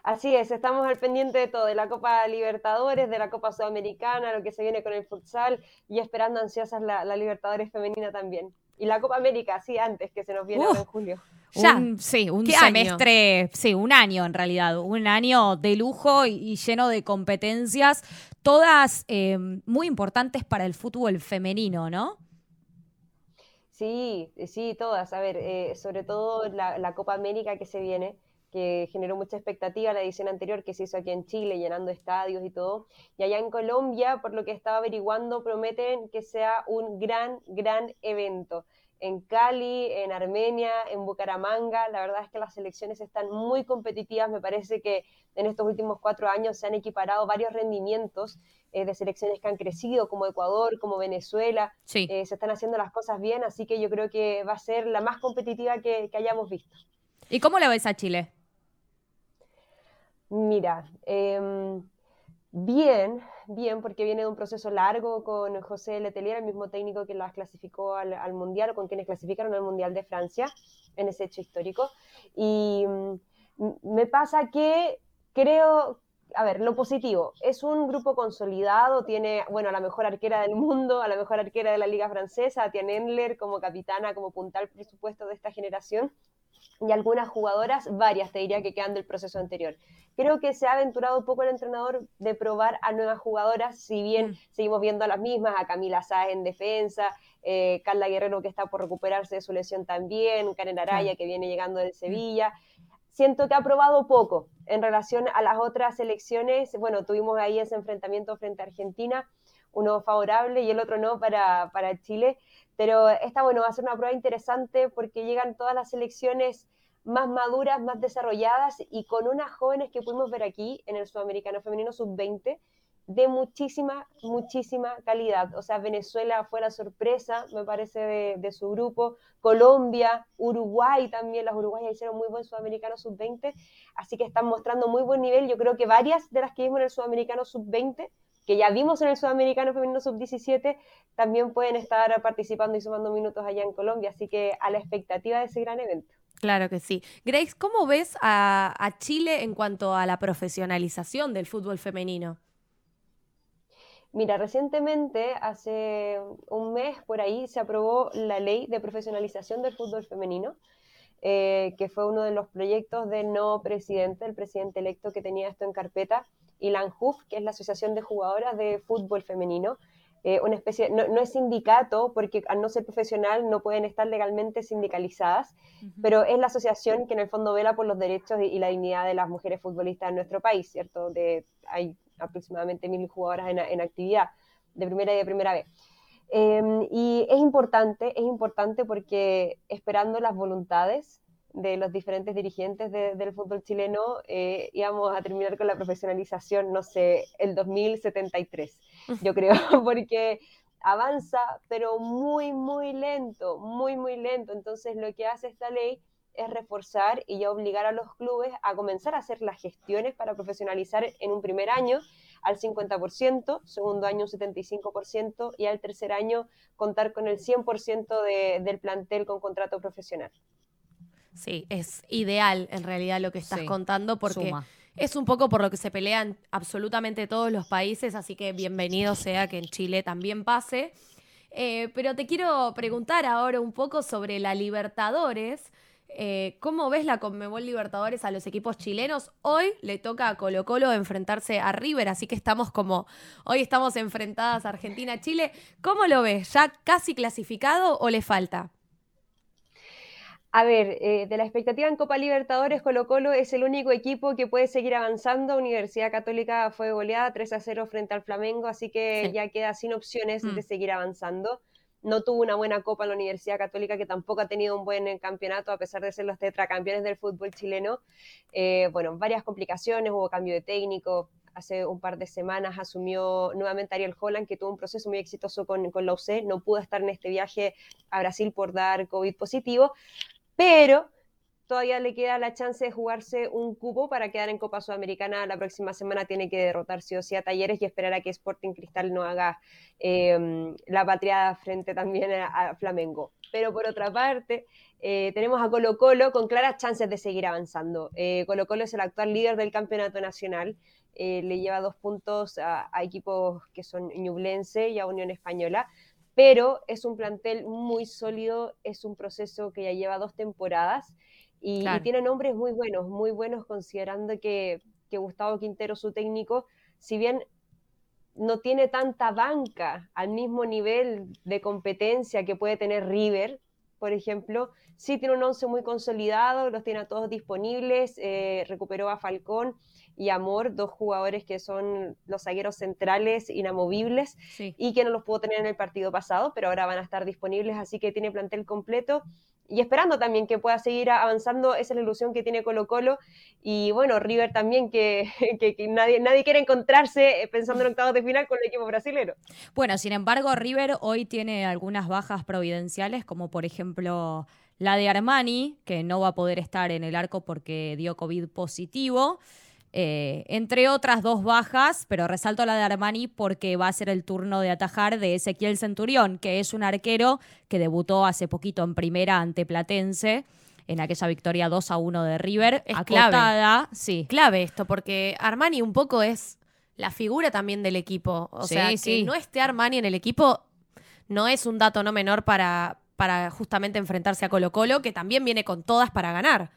Así es, estamos al pendiente de todo, de la Copa Libertadores, de la Copa Sudamericana, lo que se viene con el futsal y esperando ansiosas la, la Libertadores femenina también. Y la Copa América, sí, antes, que se nos viene Uh. en julio. Ya. Un- sí, un semestre, sí, un año en realidad, un año de lujo y, y lleno de competencias, todas eh, muy importantes para el fútbol femenino, ¿no? Sí, sí, todas. A ver, eh, sobre todo la, la Copa América que se viene, que generó mucha expectativa la edición anterior que se hizo aquí en Chile, llenando estadios y todo. Y allá en Colombia, por lo que estaba averiguando, prometen que sea un gran, gran evento. En Cali, en Armenia, en Bucaramanga, la verdad es que las selecciones están muy competitivas. Me parece que en estos últimos cuatro años se han equiparado varios rendimientos eh, de selecciones que han crecido, como Ecuador, como Venezuela Sí. eh, se están haciendo las cosas bien, así que yo creo que va a ser la más competitiva que, que hayamos visto. ¿Y cómo la ves a Chile? Mira, em, bien, bien, porque viene de un proceso largo con José Letelier, el mismo técnico que las clasificó al, al Mundial, o con quienes clasificaron al Mundial de Francia, en ese hecho histórico. Y mm, me pasa que creo, a ver, lo positivo, es un grupo consolidado, tiene, bueno, a la mejor arquera del mundo, a la mejor arquera de la Liga Francesa, a Tian Endler como capitana, como puntal, por supuesto, de esta generación. y algunas jugadoras, varias te diría que quedan del proceso anterior. Creo que se ha aventurado un poco el entrenador de probar a nuevas jugadoras, si bien mm. seguimos viendo a las mismas, a Camila Sáez en defensa, eh, Carla Guerrero que está por recuperarse de su lesión también, Karen Araya que viene llegando del Sevilla. Siento que ha probado poco en relación a las otras elecciones. Bueno, tuvimos ahí ese enfrentamiento frente a Argentina, uno favorable y el otro no para, para Chile. Pero esta, bueno, va a ser una prueba interesante porque llegan todas las elecciones más maduras, más desarrolladas y con unas jóvenes que pudimos ver aquí en el Sudamericano Femenino Sub-20 de muchísima, muchísima calidad. O sea, Venezuela fue la sorpresa, me parece, de, su grupo. Colombia, Uruguay también, las uruguayas hicieron muy buen Sudamericano Sub-20, así que están mostrando muy buen nivel. Yo creo que varias de las que vimos en el Sudamericano Sub-20, que ya vimos en el Sudamericano Femenino Sub-17, también pueden estar participando y sumando minutos allá en Colombia, así que a la expectativa de ese gran evento. Claro que sí. Grace, ¿cómo ves a, Chile en cuanto a la profesionalización del fútbol femenino? Mira, recientemente, hace un mes por ahí, se aprobó la ley de profesionalización del fútbol femenino, eh, que fue uno de los proyectos del no presidente, el presidente electo que tenía esto en carpeta, Ilan Huf, que es la Asociación de Jugadoras de Fútbol Femenino, eh, una especie, no, es sindicato, porque al no ser profesional no pueden estar legalmente sindicalizadas, pero es la asociación que en el fondo vela por los derechos y, la dignidad de las mujeres futbolistas en nuestro país, ¿cierto? De, hay aproximadamente mil jugadoras en, actividad de primera y de primera vez. Em, y es importante, es importante porque esperando las voluntades de los diferentes dirigentes del fútbol chileno, eh, íbamos a terminar con la profesionalización, no sé, el 2073, yo creo, porque avanza, pero muy, muy lento, muy, muy lento. Entonces, lo que hace esta ley es reforzar y ya obligar a los clubes a comenzar a hacer las gestiones para profesionalizar en un primer año al 50%, segundo año un 75% y al tercer año contar con el 100% de, del plantel con contrato profesional. Sí, es ideal en realidad lo que estás contando porque es un poco por lo que se pelean absolutamente todos los países, así que bienvenido sea que en Chile también pase. Eh, pero te quiero preguntar ahora un poco sobre la Libertadores. Eh, ¿Cómo ves la Conmebol Libertadores a los equipos chilenos? Hoy le toca a Colo Colo enfrentarse a River, así que estamos como, hoy estamos enfrentadas a Argentina-Chile. ¿Cómo lo ves? ¿Ya casi clasificado o le falta? A ver, eh, de la expectativa en Copa Libertadores, Colo Colo es el único equipo que puede seguir avanzando. Universidad Católica fue goleada 3 a 0 frente al Flamengo, así que ya queda sin opciones de mm. seguir avanzando. No tuvo una buena Copa la Universidad Católica, que tampoco ha tenido un buen campeonato, a pesar de ser los tetracampeones del fútbol chileno. Eh, bueno, varias complicaciones, hubo cambio de técnico. Hace un par de semanas asumió nuevamente Ariel Holland, que tuvo un proceso muy exitoso con, con la UC. No pudo estar en este viaje a Brasil por dar COVID positivo pero todavía le queda la chance de jugarse un cupo para quedar en Copa Sudamericana. La próxima semana tiene que derrotar sí o sí a Talleres y esperar a que Sporting Cristal no haga em, la patriada frente también a, Flamengo. Pero por otra parte, eh, tenemos a Colo Colo con claras chances de seguir avanzando. Eh, Colo Colo es el actual líder del campeonato nacional. Eh, le lleva dos puntos a, equipos que son Ñublense y a Unión Española pero es un plantel muy sólido, es un proceso que ya lleva dos temporadas y, tiene nombres muy buenos, muy buenos considerando que, Gustavo Quintero, su técnico, si bien no tiene tanta banca al mismo nivel de competencia que puede tener River, por ejemplo, sí tiene un once muy consolidado, los tiene a todos disponibles, eh, recuperó a Falcón y Amor, dos jugadores que son los zagueros centrales inamovibles y que no los pudo tener en el partido pasado, pero ahora van a estar disponibles, así que tiene plantel completo y esperando también que pueda seguir avanzando, esa es la ilusión que tiene Colo Colo y bueno, River también que, nadie, nadie quiere encontrarse pensando en octavos de final con el equipo brasilero. Bueno, sin embargo, River hoy tiene algunas bajas providenciales, como por ejemplo la de Armani, que no va a poder estar en el arco porque dio COVID positivo. Eh, entre otras dos bajas, pero resalto la de Armani porque va a ser el turno de atajar de Ezequiel Centurión, que es un arquero que debutó hace poquito en primera ante Platense en aquella victoria 2 a 1 de River. Es clave. Sí. Clave esto, porque Armani un poco es la figura también del equipo. O sea, que no esté Armani en el equipo no es un dato no menor para, para justamente enfrentarse a Colo Colo, que también viene con todas para ganar.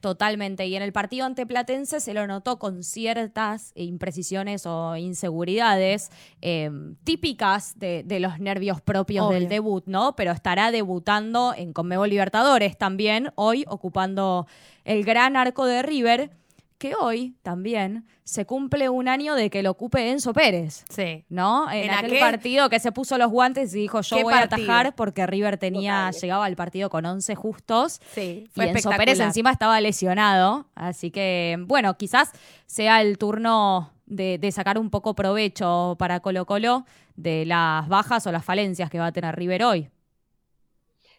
Totalmente. Y en el partido ante Platense se lo notó con ciertas imprecisiones o inseguridades eh, típicas de, de, los nervios propios Obvio. del debut, ¿no? Pero estará debutando en Conmebol Libertadores también, hoy ocupando el gran arco de River, que hoy también se cumple un año de que lo ocupe Enzo Pérez. Sí. ¿No? En, ¿En aquel aquel? partido que se puso los guantes y dijo yo ¿Qué voy partido? a atajar porque River tenía, llegaba al partido con 11 justos Sí, y fue Enzo espectacular. Pérez encima estaba lesionado, así que bueno, quizás sea el turno de, de sacar un poco provecho para Colo Colo de las bajas o las falencias que va a tener River hoy.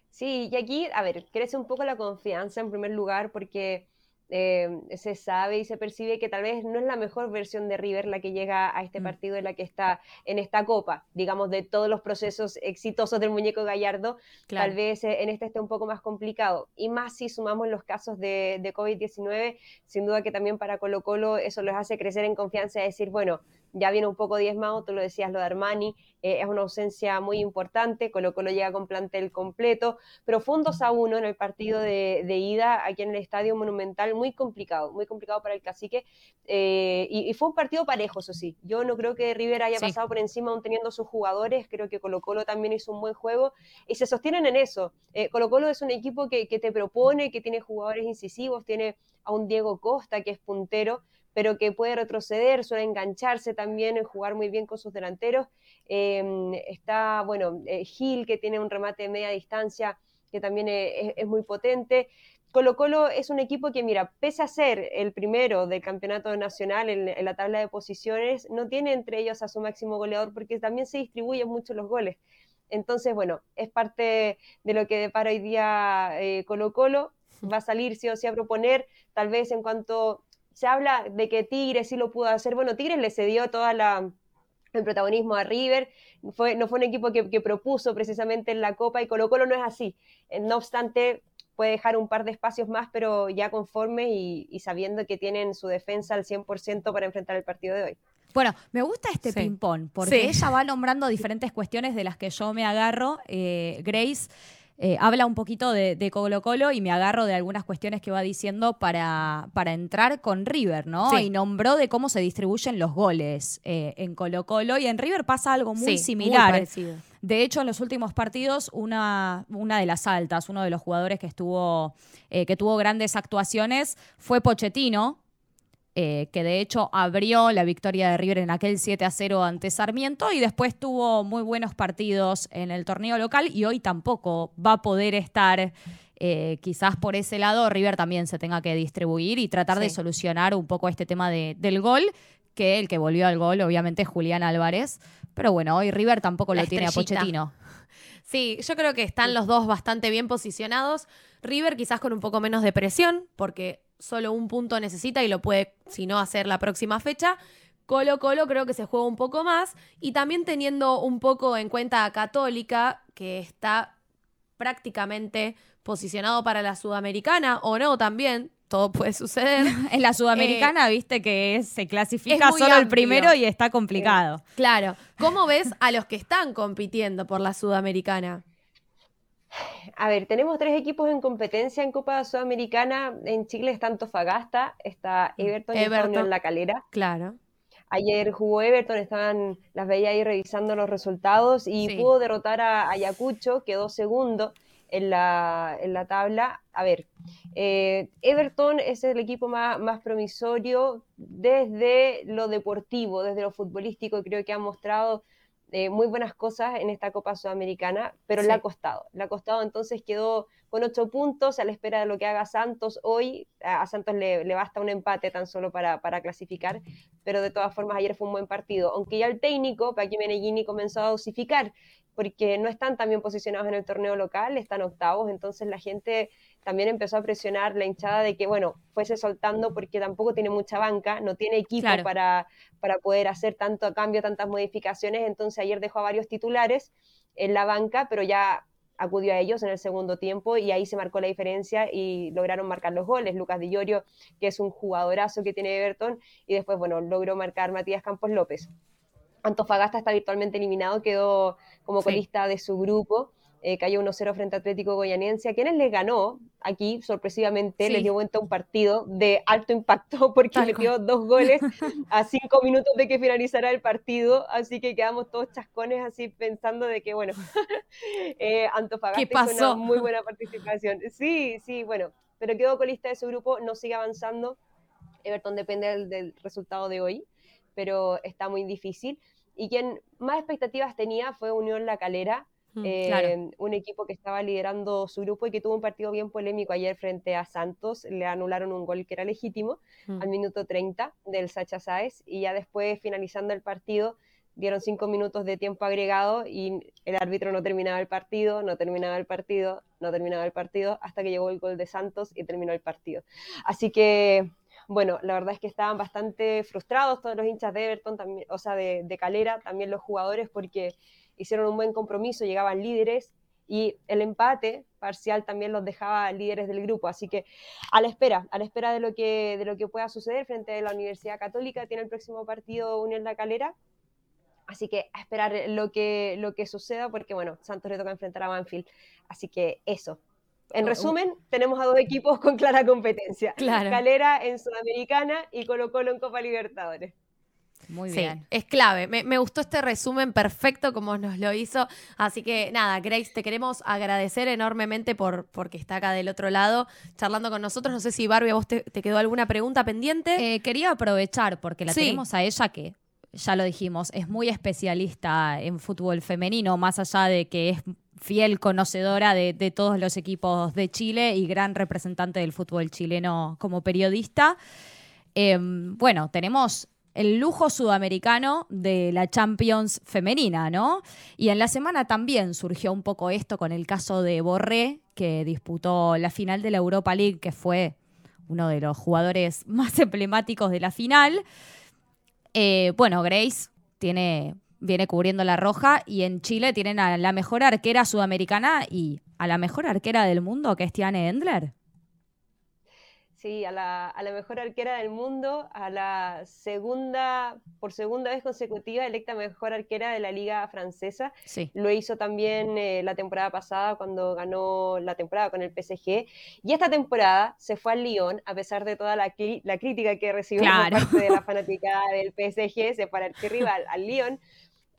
Sí, y aquí, a ver, crece un poco la confianza en primer lugar porque eh, se sabe y se percibe que tal vez no es la mejor versión de River la que llega a este Mm. partido y la que está en esta copa, digamos, de todos los procesos exitosos del muñeco Gallardo, Claro. tal vez eh, en este esté un poco más complicado. Y más si sumamos los casos de, de COVID-19, sin duda que también para Colo Colo eso les hace crecer en confianza y decir, bueno, ya viene un poco diezmado, tú lo decías, lo de Armani, eh, es una ausencia muy importante, Colo Colo llega con plantel completo, pero fue un 2 a 1 en el partido de, de ida aquí en el Estadio Monumental, muy complicado, muy complicado para el cacique, eh, y, y fue un partido parejo, eso sí, yo no creo que River haya Sí. pasado por encima aún teniendo sus jugadores, creo que Colo Colo también hizo un buen juego, y se sostienen en eso, Eh, Colo Colo es un equipo que, que te propone, que tiene jugadores incisivos, tiene a un Diego Costa que es puntero, pero que puede retroceder, suele engancharse también, en jugar muy bien con sus delanteros. Eh, está, bueno, eh, Gil, que tiene un remate de media distancia, que también eh, es, es muy potente. Colo Colo es un equipo que, mira, pese a ser el primero del campeonato nacional en, en la tabla de posiciones, no tiene entre ellos a su máximo goleador porque también se distribuyen mucho los goles. Entonces, bueno, es parte de lo que depara hoy día eh, Colo Colo. Va a salir sí o sí a proponer, tal vez en cuanto se habla de que Tigres sí lo pudo hacer. Bueno, Tigres le cedió toda la el protagonismo a River, fue, no fue un equipo que, que propuso precisamente en la Copa y Colo Colo no es así. Eh, No obstante, puede dejar un par de espacios más, pero ya conforme y, y sabiendo que tienen su defensa al 100% para enfrentar el partido de hoy. Bueno, me gusta este Sí. ping-pong, porque Sí. ella va nombrando diferentes cuestiones de las que yo me agarro. Eh, Grace eh, habla un poquito de, de Colo Colo y me agarro de algunas cuestiones que va diciendo para, para entrar con River, ¿no? Sí. Y nombró de cómo se distribuyen los goles eh, en Colo Colo y en River pasa algo muy Sí, similar. parecido. De hecho, en los últimos partidos, una, una de las altas, uno de los jugadores que estuvo, eh, que tuvo grandes actuaciones, fue Pochettino, eh, que de hecho abrió la victoria de River en aquel 7 a 0 ante Sarmiento y después tuvo muy buenos partidos en el torneo local y hoy tampoco va a poder estar. eh, quizás por ese lado River también se tenga que distribuir y tratar de solucionar un poco este tema de- del gol, que el que volvió al gol obviamente es Julián Álvarez, pero bueno, hoy River tampoco La lo tiene a. Pochettino. Sí, yo creo que están los dos bastante bien posicionados. River quizás con un poco menos de presión, porque solo un punto necesita y lo puede, si no, hacer la próxima fecha. Colo Colo creo que se juega un poco más y también teniendo un poco en cuenta a Católica, que está prácticamente posicionado para la Sudamericana, o no también, todo puede suceder. En la Sudamericana, viste que es- se clasifica solo el primero y está complicado. Claro, ¿cómo ves a los que están compitiendo por la Sudamericana? A ver, tenemos tres equipos en competencia en Copa Sudamericana. En Chile está Antofagasta, está Everton, y está. Unión La Calera. Claro. Ayer jugó Everton, estaban, las veía ahí revisando los resultados y Sí. pudo derrotar a Ayacucho, quedó segundo en la, en la tabla. A ver, eh, Everton es el equipo más, más promisorio desde lo deportivo, desde lo futbolístico, creo que ha mostrado eh, muy buenas cosas en esta Copa Sudamericana, pero le Sí. ha costado. Le ha costado, entonces quedó con ocho puntos a la espera de lo que haga Santos hoy. A a Santos le, le basta un empate tan solo para, para clasificar, pero de todas formas ayer fue un buen partido. Aunque ya el técnico, Paqui Meneghini, comenzó a dosificar, porque no están tan bien posicionados en el torneo local, están octavos, entonces la gente también empezó a presionar la hinchada de que, bueno, fuese soltando porque tampoco tiene mucha banca, no tiene equipo Claro. para, para poder hacer tanto cambio, tantas modificaciones, entonces ayer dejó a varios titulares en la banca, pero ya acudió a ellos en el segundo tiempo y ahí se marcó la diferencia y lograron marcar los goles. Lucas Di Llorio, que es un jugadorazo que tiene Everton, y después, bueno, logró marcar Matías Campos López. Antofagasta está virtualmente eliminado, quedó como Sí. colista de su grupo. eh, cayó 1-0 frente a Atlético Goianiense, a quienes les ganó aquí, sorpresivamente, Sí. les dio vuelta un partido de alto impacto porque Tal metió dos goles a cinco minutos de que finalizara el partido, así que quedamos todos chascones así pensando de que, bueno, eh, Antofagasta ¿Qué hizo una muy buena participación. Sí, sí, bueno, pero quedó colista de su grupo, no sigue avanzando. Everton depende del, del resultado de hoy, pero está muy difícil. Y quien más expectativas tenía fue Unión La Calera, Mm, eh, claro. un equipo que estaba liderando su grupo y que tuvo un partido bien polémico ayer frente a Santos. Le anularon un gol que era legítimo mm. al minuto 30 del Sacha Sáez y ya después, finalizando el partido, dieron cinco minutos de tiempo agregado y el árbitro no terminaba el partido, no terminaba el partido, no terminaba el partido, hasta que llegó el gol de Santos y terminó el partido. Así que, bueno, la verdad es que estaban bastante frustrados todos los hinchas de Everton, también, o sea, de, Calera, también los jugadores, porque hicieron un buen compromiso, llegaban líderes y el empate parcial también los dejaba líderes del grupo. Así que a la espera, a la espera de lo que, de lo que pueda suceder frente a la Universidad Católica, tiene el próximo partido Unión La Calera. Así que a esperar lo que, lo que suceda, porque bueno, Santos le toca enfrentar a Banfield. Así que eso. En Uh, resumen, tenemos a dos equipos con clara competencia. Claro. Calera en Sudamericana y Colo Colo en Copa Libertadores. Muy Sí, bien. es clave. Me, me gustó este resumen perfecto como nos lo hizo. Así que nada, Grace, te queremos agradecer enormemente por porque está acá del otro lado charlando con nosotros. No sé si Barbie, a vos te, te quedó alguna pregunta pendiente. Eh, quería aprovechar, porque la Sí. tenemos a ella que, ya lo dijimos, es muy especialista en fútbol femenino, más allá de que es fiel conocedora de, todos los equipos de Chile y gran representante del fútbol chileno como periodista. Eh, bueno, tenemos el lujo sudamericano de la Champions femenina, ¿no? Y en la semana también surgió un poco esto con el caso de Borré, que disputó la final de la Europa League, que fue uno de los jugadores más emblemáticos de la final. Eh, bueno, Grace tiene, viene cubriendo la roja y en Chile tienen a la mejor arquera sudamericana y a la mejor arquera del mundo, que es Tiane Endler. Sí, a la, a la mejor arquera del mundo, a la segunda, por segunda vez consecutiva, electa mejor arquera de la liga francesa. Sí. Lo hizo también eh, la temporada pasada cuando ganó la temporada con el PSG. Y esta temporada se fue al Lyon, a pesar de toda la, la crítica que recibió Claro. por parte de la fanaticada del PSG, se fue al rival, al Lyon.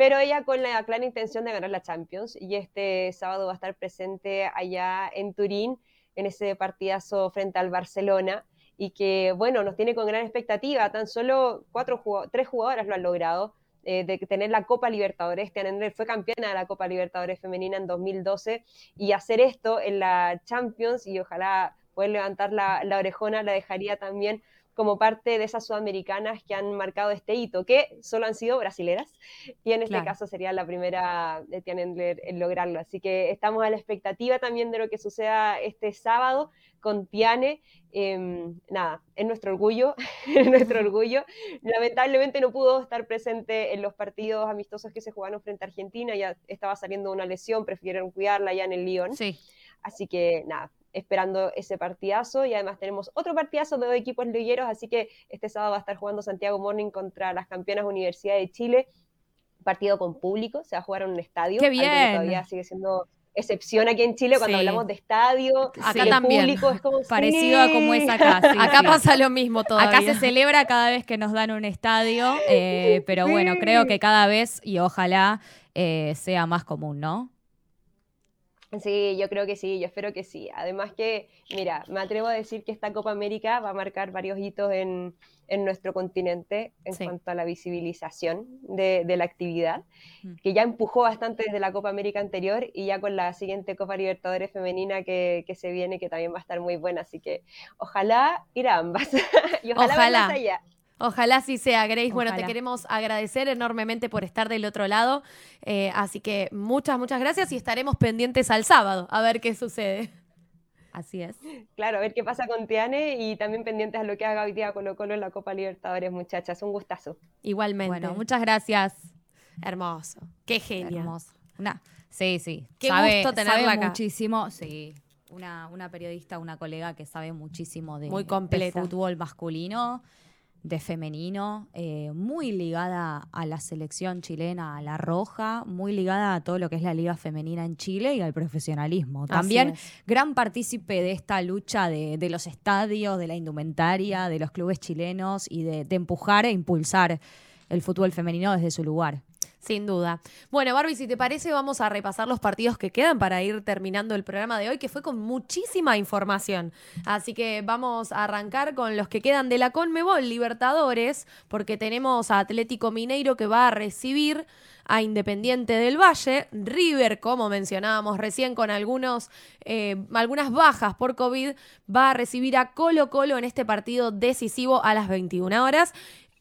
Pero ella con la clara intención de ganar la Champions. Y este sábado va a estar presente allá en Turín en ese partidazo frente al Barcelona y que, bueno, nos tiene con gran expectativa. Tan solo cuatro tres jugadoras lo han logrado eh, de tener la Copa Libertadores. Endler fue campeona de la Copa Libertadores femenina en 2012 y hacer esto en la Champions y ojalá poder levantar la orejona la dejaría también como parte de esas sudamericanas que han marcado este hito, que solo han sido brasileras, y en este Claro. caso sería la primera de Tiana Endler en lograrlo. Así que estamos a la expectativa también de lo que suceda este sábado con Tiane. Em, nada, es nuestro orgullo, es nuestro orgullo. Lamentablemente no pudo estar presente en los partidos amistosos que se jugaron frente a Argentina, ya estaba saliendo una lesión, prefirieron cuidarla ya en el Lyon. Sí. Así que nada, esperando ese partidazo y además tenemos otro partidazo de dos equipos ligueros, así que este sábado va a estar jugando Santiago Morning contra las campeonas Universidad de Chile, partido con público, se va a jugar en un estadio. ¡Qué algo que bien! todavía sigue siendo excepción aquí en Chile cuando Sí. hablamos de estadio, Acá de también. público, es como Parecido a como es acá. sí, Acá sí. pasa lo mismo todavía. Acá se celebra cada vez que nos dan un estadio, eh, pero bueno, creo que cada vez y ojalá eh, sea más común, ¿no? Sí, yo creo que sí, yo espero que sí. Además que, mira, me atrevo a decir que esta Copa América va a marcar varios hitos en, en nuestro continente en Sí. cuanto a la visibilización de, de la actividad, Mm. que ya empujó bastante desde la Copa América anterior y ya con la siguiente Copa Libertadores femenina que, que se viene, que también va a estar muy buena. Así que ojalá ir a ambas y ojalá, Ojalá. allá. Ojalá sí sea, Grace. Bueno, te queremos agradecer enormemente por estar del otro lado. Eh, así que muchas, muchas gracias y estaremos pendientes al sábado a ver qué sucede. Así es. Claro, a ver qué pasa con Tiane y también pendientes a lo que haga hoy día Colo Colo en la Copa Libertadores, muchachas. Un gustazo. Igualmente. Bueno, muchas gracias. Hermoso. Qué. Hermoso. Una, sí, sí. Qué sabe, gusto tenerla sabe acá. muchísimo, sí. Una, una periodista, una colega que sabe muchísimo de, Muy de completa. fútbol masculino. De femenino, eh, muy ligada a la selección chilena, a la roja, muy ligada a todo lo que es la liga femenina en Chile y al profesionalismo. También gran partícipe de esta lucha de, de los estadios, de la indumentaria, de los clubes chilenos y de, de empujar e impulsar el fútbol femenino desde su lugar. Sin duda. Bueno, Barbie, si te parece, vamos a repasar los partidos que quedan para ir terminando el programa de hoy, que fue con muchísima información. Así que vamos a arrancar con los que quedan de la Conmebol Libertadores, porque tenemos a Atlético Mineiro que va a recibir a Independiente del Valle, River, como mencionábamos recién, con algunos, eh, algunas bajas por COVID, va a recibir a Colo Colo en este partido decisivo a las 21 horas.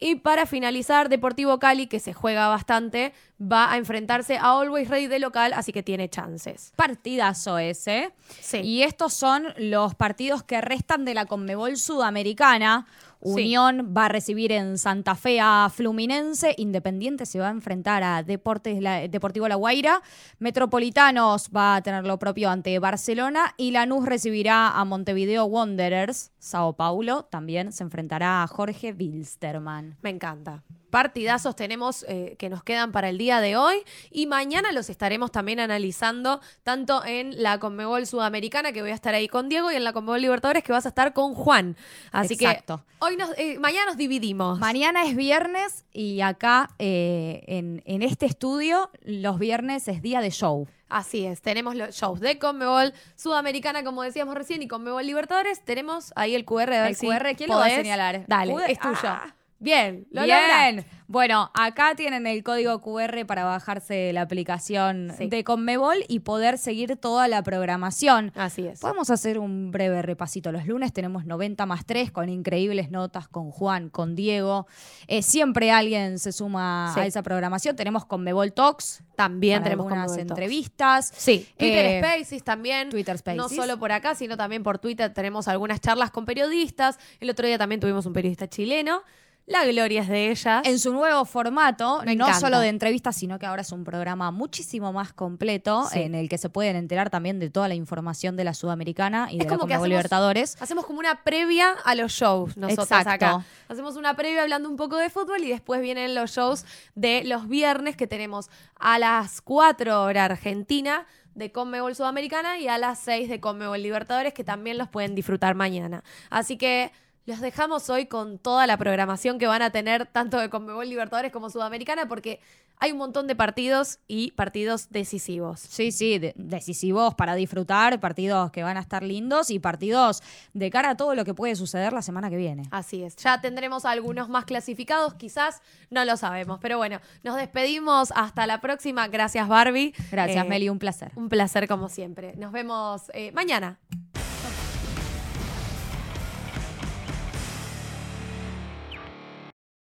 Y para finalizar, Deportivo Cali, que se juega bastante, va a enfrentarse a Always Ready de local, así que tiene chances. Partidazo ese. Sí. Y estos son los partidos que restan de la Conmebol Sudamericana. Unión va a recibir en Santa Fe a Fluminense, Independiente se va a enfrentar a Deportes La- Deportivo La Guaira, Metropolitanos va a tener lo propio ante Barcelona y Lanús recibirá a Montevideo Wanderers, Sao Paulo también se enfrentará a Jorge Wilstermann. Me encanta. Partidazos tenemos eh, que nos quedan para el día de hoy y mañana los estaremos también analizando tanto en la Conmebol Sudamericana que voy a estar ahí con Diego y en la Conmebol Libertadores que vas a estar con Juan. Así Exacto. que hoy nos, eh, mañana nos dividimos. Mañana es viernes y acá eh, en, en este estudio los viernes es día de show. Así es, tenemos los shows de Conmebol Sudamericana, como decíamos recién, y Conmebol Libertadores. Tenemos ahí el QR. A ver El si QR, ¿quién lo va a señalar? Dale, QR. es tuyo. Ah. Bien, lo Bien. Bueno, acá tienen el código QR para bajarse la aplicación Sí. de Conmebol y poder seguir toda la programación. Así es. Podemos hacer un breve repasito. Los lunes tenemos 90 más 3 con increíbles notas con Juan, con Diego. Eh, siempre alguien se suma Sí. a esa programación. Tenemos Conmebol Talks. También para tenemos algunas Conmebol Talks. entrevistas. Sí, Twitter Eh, Spaces también. Twitter Spaces. No solo por acá, sino también por Twitter tenemos algunas charlas con periodistas. El otro día también tuvimos un periodista chileno. La gloria es de ellas. En su nuevo formato, Me no encanta. solo de entrevistas, sino que ahora es un programa muchísimo más completo Sí. en el que se pueden enterar también de toda la información de la Sudamericana y Es de la como que Conmebol hacemos- Libertadores. Hacemos como una previa a los shows nosotros Exacto. acá. Hacemos una previa hablando un poco de fútbol y después vienen los shows de los viernes que tenemos a las 4 hora Argentina de Conmebol Sudamericana y a las 6 de Conmebol Libertadores que también los pueden disfrutar mañana. Así que los dejamos hoy con toda la programación que van a tener tanto de Conmebol Libertadores como Sudamericana porque hay un montón de partidos y partidos decisivos. Sí, sí, de- decisivos para disfrutar, partidos que van a estar lindos y partidos de cara a todo lo que puede suceder la semana que viene. Así es. Ya tendremos algunos más clasificados, quizás no lo sabemos. Pero bueno, nos despedimos. Hasta la próxima. Gracias, Barbie. Gracias, Eh, Meli, un placer. Un placer como siempre. Nos vemos eh, mañana.